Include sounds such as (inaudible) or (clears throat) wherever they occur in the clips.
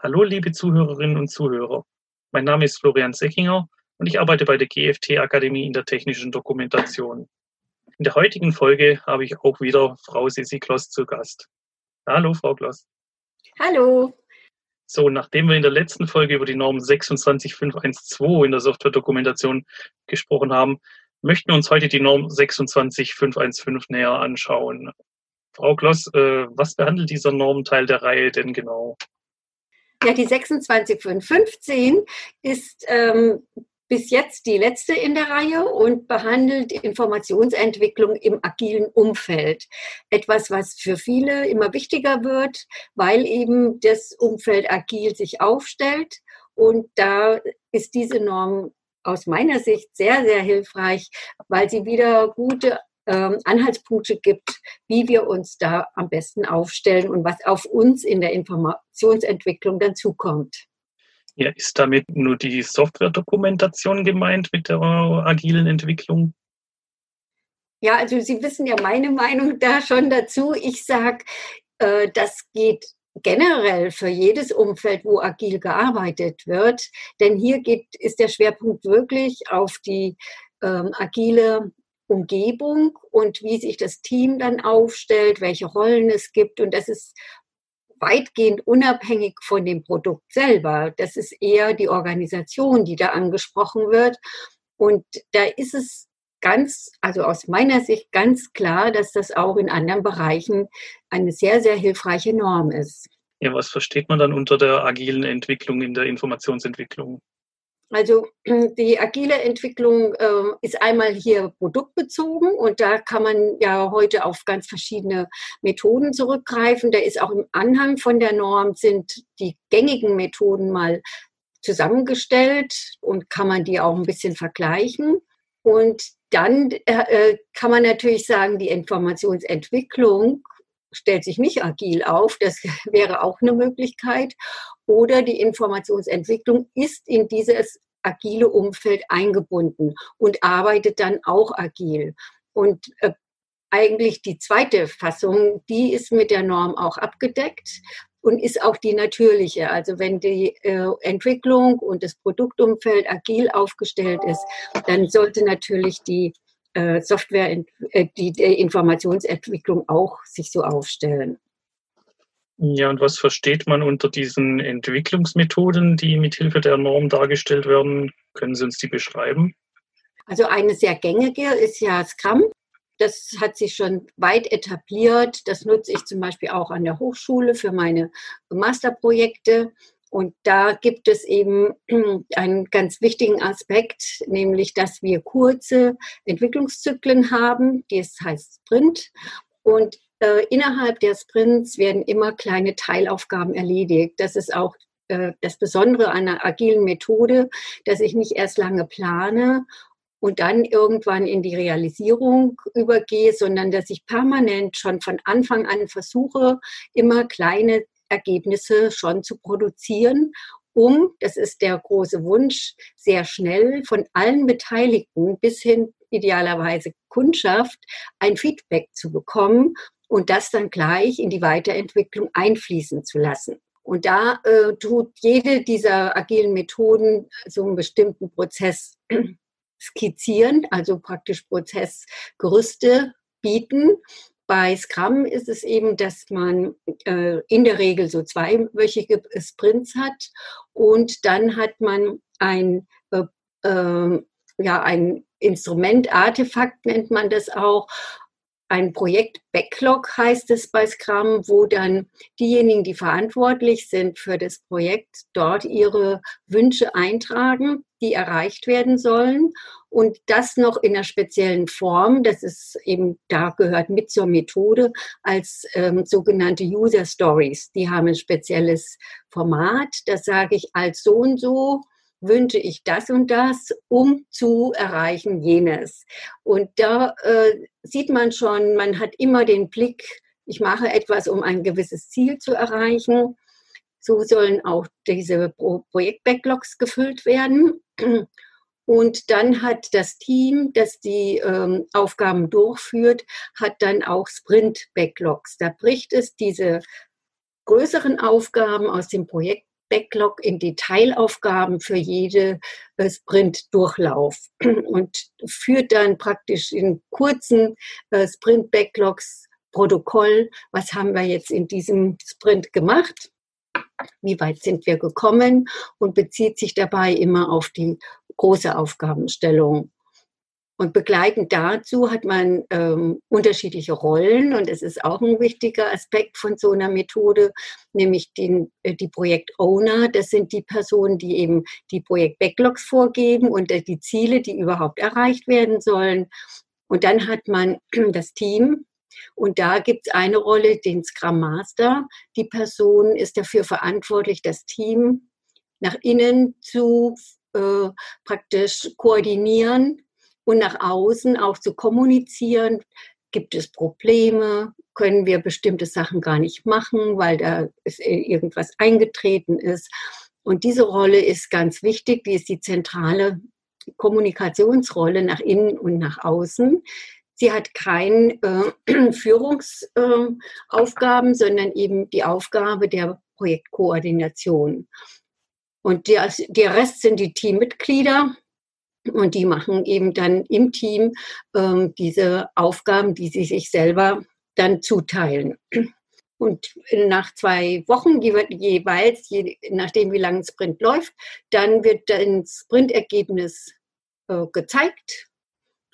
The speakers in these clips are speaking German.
Hallo, liebe Zuhörerinnen und Zuhörer. Mein Name ist Florian Seckinger und ich arbeite bei der GFT Akademie in der technischen Dokumentation. In der heutigen Folge habe ich auch wieder Frau Sissi Kloss zu Gast. Hallo, Frau Kloss. Hallo. So, nachdem wir in der letzten Folge über die Norm 26512 in der Software-Dokumentation gesprochen haben, möchten wir uns heute die Norm 26515 näher anschauen. Frau Kloss, äh, was behandelt dieser Normteil der Reihe denn genau? Ja, die 26515 ist ähm, bis jetzt die letzte in der Reihe und behandelt Informationsentwicklung im agilen Umfeld. Etwas, was für viele immer wichtiger wird, weil eben das Umfeld agil sich aufstellt. Und da ist diese Norm aus meiner Sicht sehr, sehr hilfreich, weil sie wieder gute Anhaltspunkte gibt, wie wir uns da am besten aufstellen und was auf uns in der Informationsentwicklung dann zukommt. Ja, ist damit nur die Software-Dokumentation gemeint mit der agilen Entwicklung? Ja, also Sie wissen ja meine Meinung da schon dazu. Ich sage, äh, das geht generell für jedes Umfeld, wo agil gearbeitet wird. Denn hier geht, ist der Schwerpunkt wirklich auf die ähm, agile Umgebung und wie sich das Team dann aufstellt, welche Rollen es gibt. Und das ist weitgehend unabhängig von dem Produkt selber. Das ist eher die Organisation, die da angesprochen wird. Und da ist es ganz, also aus meiner Sicht ganz klar, dass das auch in anderen Bereichen eine sehr, sehr hilfreiche Norm ist. Ja, was versteht man dann unter der agilen Entwicklung in der Informationsentwicklung? Also (clears throat) die agile Entwicklung äh, ist einmal hier produktbezogen und da kann man ja heute auf ganz verschiedene Methoden zurückgreifen. Da ist auch im Anhang von der Norm sind die gängigen Methoden mal zusammengestellt und kann man die auch ein bisschen vergleichen. Und dann äh, äh kann man natürlich sagen, die Informationsentwicklung stellt sich nicht agil auf, das (laughs) wäre auch eine Möglichkeit. Oder die Informationsentwicklung ist in dieses agile Umfeld eingebunden und arbeitet dann auch agil. Und äh, eigentlich die zweite Fassung, die ist mit der Norm auch abgedeckt und ist auch die natürliche. Also wenn die äh, Entwicklung und das Produktumfeld agil aufgestellt ist, dann sollte natürlich die äh, Software, äh, die, die Informationsentwicklung auch sich so aufstellen. Ja, und was versteht man unter diesen Entwicklungsmethoden, die mithilfe der Norm dargestellt werden? Können Sie uns die beschreiben? Also eine sehr gängige ist ja Scrum. Das hat sich schon weit etabliert. Das nutze ich zum Beispiel auch an der Hochschule für meine Masterprojekte. Und da gibt es eben (clears throat) einen ganz wichtigen Aspekt, nämlich dass wir kurze Entwicklungszyklen haben, das heißt Sprint. Und äh, innerhalb der Sprints werden immer kleine Teilaufgaben erledigt. Das ist auch äh, das Besondere einer agilen Methode, dass ich nicht erst lange plane und dann irgendwann in die Realisierung übergehe, sondern dass ich permanent schon von Anfang an versuche, immer kleine Ergebnisse schon zu produzieren, um, das ist der große Wunsch, sehr schnell von allen Beteiligten bis hin idealerweise Kundschaft ein Feedback zu bekommen und das dann gleich in die Weiterentwicklung einfließen zu lassen. Und da äh, tut jede dieser agilen Methoden so einen bestimmten Prozess (clears throat) skizzieren, also praktisch Prozessgerüste bieten. Bei Scrum ist es eben, dass man äh, in der Regel so zweiwöchige Sprints hat und dann hat man ein, äh, äh, ja, ein Instrument, Artefakt nennt man das auch, ein Projekt Backlog heißt es bei Scrum, wo dann diejenigen, die verantwortlich sind für das Projekt, dort ihre Wünsche eintragen, die erreicht werden sollen. Und das noch in einer speziellen Form, das ist eben, da gehört mit zur Methode, als ähm, sogenannte User Stories. Die haben ein spezielles Format, das sage ich als so und so wünsche ich das und das, um zu erreichen jenes. Und da äh, sieht man schon, man hat immer den Blick, ich mache etwas, um ein gewisses Ziel zu erreichen. So sollen auch diese Pro Projekt-Backlogs gefüllt werden. Und dann hat das Team, das die ähm, Aufgaben durchführt, hat dann auch Sprint-Backlogs. Da bricht es diese größeren Aufgaben aus dem Projekt Backlog in Detailaufgaben für jede äh, Sprint-Durchlauf (clears throat) und führt dann praktisch in kurzen äh, Sprint-Backlogs Protokoll, was haben wir jetzt in diesem Sprint gemacht, wie weit sind wir gekommen und bezieht sich dabei immer auf die große Aufgabenstellung. Und begleitend dazu hat man ähm, unterschiedliche Rollen und es ist auch ein wichtiger Aspekt von so einer Methode, nämlich den, äh, die Projekt-Owner. Das sind die Personen, die eben die Projekt-Backlogs vorgeben und äh, die Ziele, die überhaupt erreicht werden sollen. Und dann hat man (clears throat) das Team, und da gibt es eine Rolle, den Scrum Master. Die Person ist dafür verantwortlich, das Team nach innen zu äh, praktisch koordinieren und nach außen auch zu kommunizieren. Gibt es Probleme? Können wir bestimmte Sachen gar nicht machen, weil da irgendwas eingetreten ist? Und diese Rolle ist ganz wichtig. Die ist die zentrale Kommunikationsrolle nach innen und nach außen. Sie hat keine äh, (clears throat) Führungsaufgaben, äh, sondern eben die Aufgabe der Projektkoordination. Und der, der Rest sind die Teammitglieder, und die machen eben dann im Team ähm, diese Aufgaben, die sie sich selber dann zuteilen. Und nach zwei Wochen jeweils, je nachdem wie lange ein Sprint läuft, dann wird ein Sprintergebnis äh, gezeigt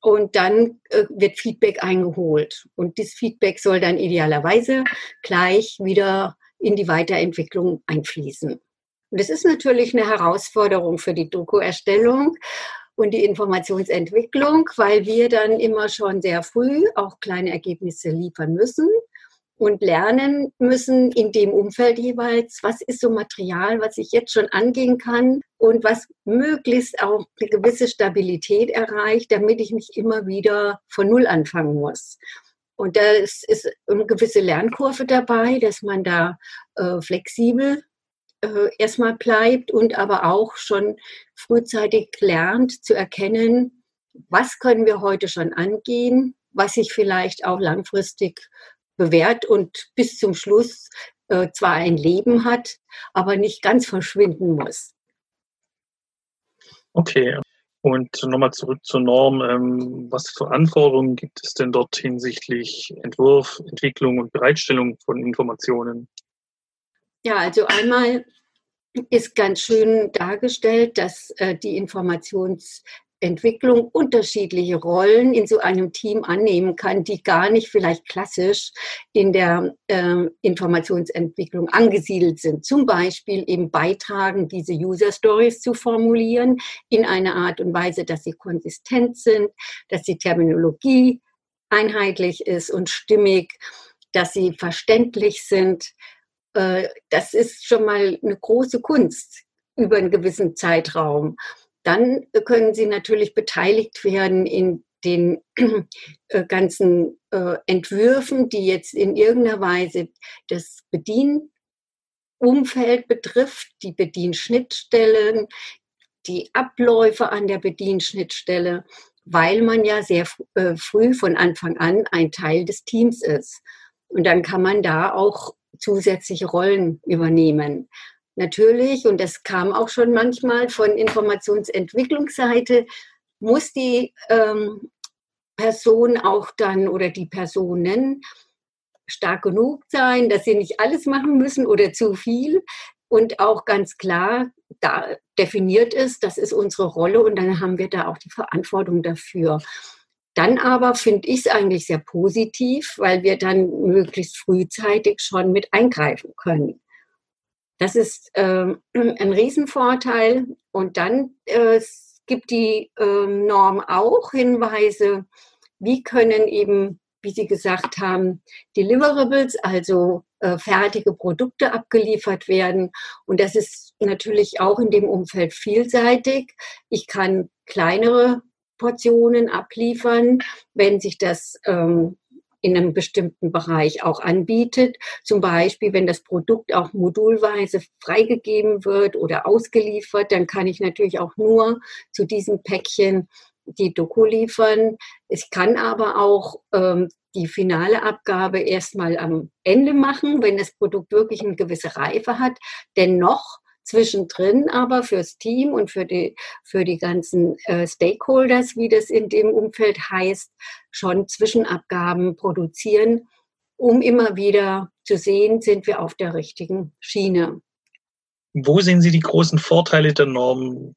und dann äh, wird Feedback eingeholt. Und dieses Feedback soll dann idealerweise gleich wieder in die Weiterentwicklung einfließen. Und das ist natürlich eine Herausforderung für die Doku-Erstellung, und die Informationsentwicklung, weil wir dann immer schon sehr früh auch kleine Ergebnisse liefern müssen und lernen müssen in dem Umfeld jeweils, was ist so Material, was ich jetzt schon angehen kann und was möglichst auch eine gewisse Stabilität erreicht, damit ich nicht immer wieder von Null anfangen muss. Und da ist, eine gewisse Lernkurve dabei, dass man da äh, flexibel äh, erstmal bleibt und aber auch schon frühzeitig lernt zu erkennen, was können wir heute schon angehen, was sich vielleicht auch langfristig bewährt und bis zum Schluss äh, zwar ein Leben hat, aber nicht ganz verschwinden muss. Okay. Und nochmal zurück zur Norm. Ähm, was für Anforderungen gibt es denn dort hinsichtlich Entwurf, Entwicklung und Bereitstellung von Informationen? Ja, also einmal ist ganz schön dargestellt, dass äh, die Informationsentwicklung unterschiedliche Rollen in so einem Team annehmen kann, die gar nicht vielleicht klassisch in der äh, Informationsentwicklung angesiedelt sind. Zum Beispiel eben beitragen, diese User Stories zu formulieren in einer Art und Weise, dass sie konsistent sind, dass die Terminologie einheitlich ist und stimmig, dass sie verständlich sind, das ist schon mal eine große Kunst über einen gewissen Zeitraum. Dann können Sie natürlich beteiligt werden in den äh, ganzen äh, Entwürfen, die jetzt in irgendeiner Weise das Bedienumfeld betrifft, die Bedienschnittstellen, die Abläufe an der Bedienschnittstelle, weil man ja sehr früh von Anfang an ein Teil des Teams ist. Und dann kann man da auch zusätzliche Rollen übernehmen. Natürlich, und das kam auch schon manchmal von Informationsentwicklungsseite, muss die ähm, Person auch dann oder die Personen stark genug sein, dass sie nicht alles machen müssen oder zu viel und auch ganz klar da definiert ist, das ist unsere Rolle und dann haben wir da auch die Verantwortung dafür. Dann aber finde ich es eigentlich sehr positiv, weil wir dann möglichst frühzeitig schon mit eingreifen können. Das ist äh, (clears throat) ein Riesenvorteil. Und dann äh, gibt die äh, Norm auch Hinweise, wie können eben, wie Sie gesagt haben, Deliverables, also äh, fertige Produkte abgeliefert werden. Und das ist natürlich auch in dem Umfeld vielseitig. Ich kann kleinere Portionen abliefern, wenn sich das ähm, in einem bestimmten Bereich auch anbietet. Zum Beispiel, wenn das Produkt auch modulweise freigegeben wird oder ausgeliefert, dann kann ich natürlich auch nur zu diesem Päckchen die Doku liefern. Ich kann aber auch ähm, die finale Abgabe erstmal am Ende machen, wenn das Produkt wirklich eine gewisse Reife hat. Dennoch zwischendrin aber fürs Team und für die, für die ganzen äh, Stakeholders, wie das in dem Umfeld heißt, schon Zwischenabgaben produzieren, um immer wieder zu sehen, sind wir auf der richtigen Schiene. Wo sehen Sie die großen Vorteile der Norm?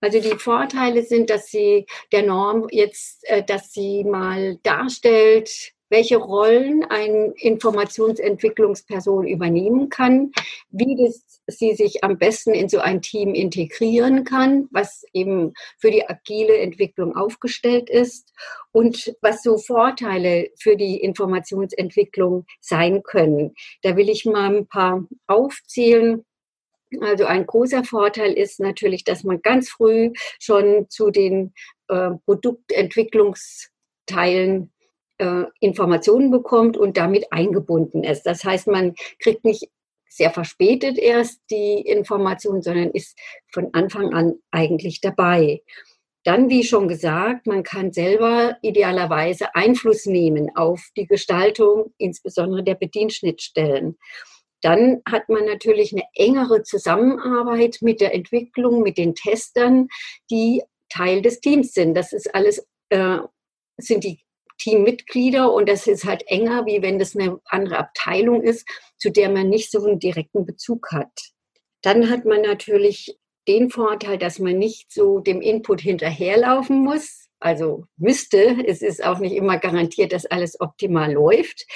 Also die Vorteile sind, dass sie der Norm jetzt, äh, dass sie mal darstellt, welche Rollen eine Informationsentwicklungsperson übernehmen kann, wie das, sie sich am besten in so ein Team integrieren kann, was eben für die agile Entwicklung aufgestellt ist und was so Vorteile für die Informationsentwicklung sein können. Da will ich mal ein paar aufzählen. Also ein großer Vorteil ist natürlich, dass man ganz früh schon zu den äh, Produktentwicklungsteilen äh, Informationen bekommt und damit eingebunden ist. Das heißt, man kriegt nicht sehr verspätet erst die Information, sondern ist von Anfang an eigentlich dabei. Dann, wie schon gesagt, man kann selber idealerweise Einfluss nehmen auf die Gestaltung, insbesondere der Bedienschnittstellen. Dann hat man natürlich eine engere Zusammenarbeit mit der Entwicklung, mit den Testern, die Teil des Teams sind. Das ist alles, äh, sind die Teammitglieder und das ist halt enger, wie wenn das eine andere Abteilung ist, zu der man nicht so einen direkten Bezug hat. Dann hat man natürlich den Vorteil, dass man nicht so dem Input hinterherlaufen muss. Also müsste, es ist auch nicht immer garantiert, dass alles optimal läuft,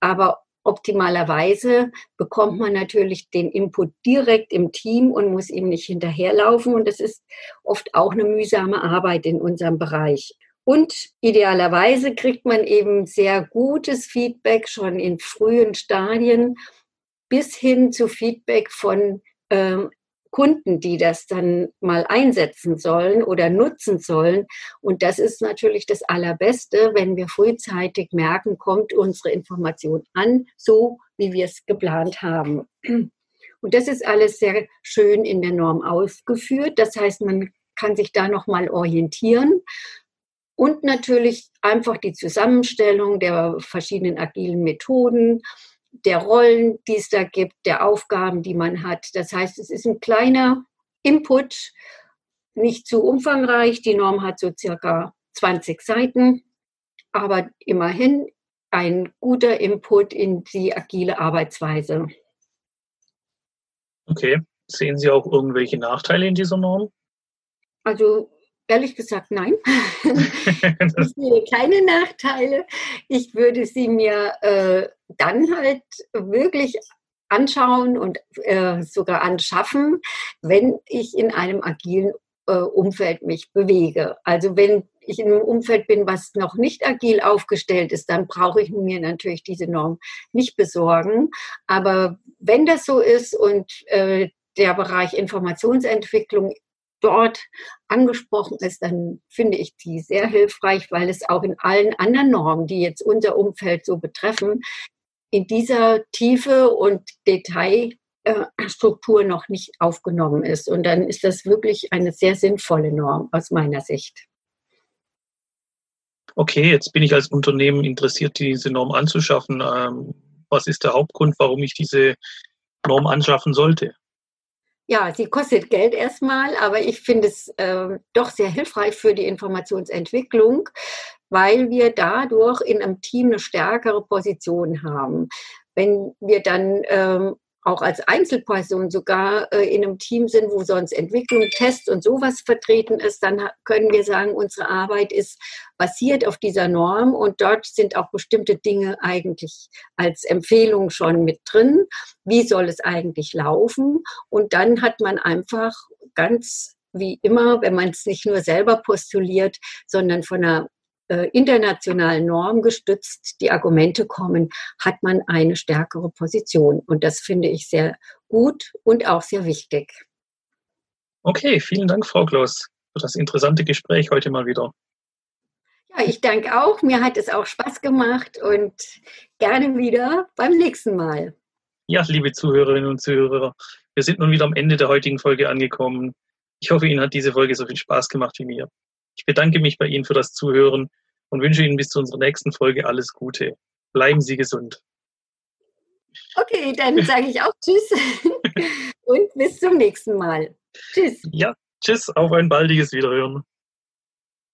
aber optimalerweise bekommt man natürlich den Input direkt im Team und muss ihm nicht hinterherlaufen. Und das ist oft auch eine mühsame Arbeit in unserem Bereich. Und idealerweise kriegt man eben sehr gutes Feedback schon in frühen Stadien bis hin zu Feedback von ähm, Kunden, die das dann mal einsetzen sollen oder nutzen sollen. Und das ist natürlich das Allerbeste, wenn wir frühzeitig merken, kommt unsere Information an, so wie wir es geplant haben. Und das ist alles sehr schön in der Norm ausgeführt. Das heißt, man kann sich da noch mal orientieren und natürlich einfach die Zusammenstellung der verschiedenen agilen Methoden, der Rollen, die es da gibt, der Aufgaben, die man hat. Das heißt, es ist ein kleiner Input, nicht zu umfangreich. Die Norm hat so circa 20 Seiten, aber immerhin ein guter Input in die agile Arbeitsweise. Okay. Sehen Sie auch irgendwelche Nachteile in dieser Norm? Also Ehrlich gesagt, nein. (laughs) ich sehe keine Nachteile. Ich würde sie mir äh, dann halt wirklich anschauen und äh, sogar anschaffen, wenn ich in einem agilen äh, Umfeld mich bewege. Also wenn ich in einem Umfeld bin, was noch nicht agil aufgestellt ist, dann brauche ich mir natürlich diese Norm nicht besorgen. Aber wenn das so ist und äh, der Bereich Informationsentwicklung dort angesprochen ist, dann finde ich die sehr hilfreich, weil es auch in allen anderen Normen, die jetzt unser Umfeld so betreffen, in dieser Tiefe und Detailstruktur noch nicht aufgenommen ist. Und dann ist das wirklich eine sehr sinnvolle Norm aus meiner Sicht. Okay, jetzt bin ich als Unternehmen interessiert, diese Norm anzuschaffen. Ähm, was ist der Hauptgrund, warum ich diese Norm anschaffen sollte? Ja, sie kostet Geld erstmal, aber ich finde es äh, doch sehr hilfreich für die Informationsentwicklung, weil wir dadurch in einem Team eine stärkere Position haben. Wenn wir dann ähm, auch als Einzelperson sogar äh, in einem Team sind, wo sonst Entwicklung, Tests und sowas vertreten ist, dann können wir sagen, unsere Arbeit ist basiert auf dieser Norm und dort sind auch bestimmte Dinge eigentlich als Empfehlung schon mit drin. Wie soll es eigentlich laufen? Und dann hat man einfach ganz wie immer, wenn man es nicht nur selber postuliert, sondern von einer äh, internationalen Norm gestützt die Argumente kommen, hat man eine stärkere Position. Und das finde ich sehr gut und auch sehr wichtig. Okay, vielen Dank, Frau Klaus, für das interessante Gespräch heute mal wieder. Ja, ich danke auch. Mir hat es auch Spaß gemacht und gerne wieder beim nächsten Mal. Ja, liebe Zuhörerinnen und Zuhörer, wir sind nun wieder am Ende der heutigen Folge angekommen. Ich hoffe, Ihnen hat diese Folge so viel Spaß gemacht wie mir. Ich bedanke mich bei Ihnen für das Zuhören und wünsche Ihnen bis zu unserer nächsten Folge alles Gute. Bleiben Sie gesund. Okay, dann sage ich auch Tschüss (laughs) und bis zum nächsten Mal. Tschüss. Ja, tschüss, auf ein baldiges Wiederhören.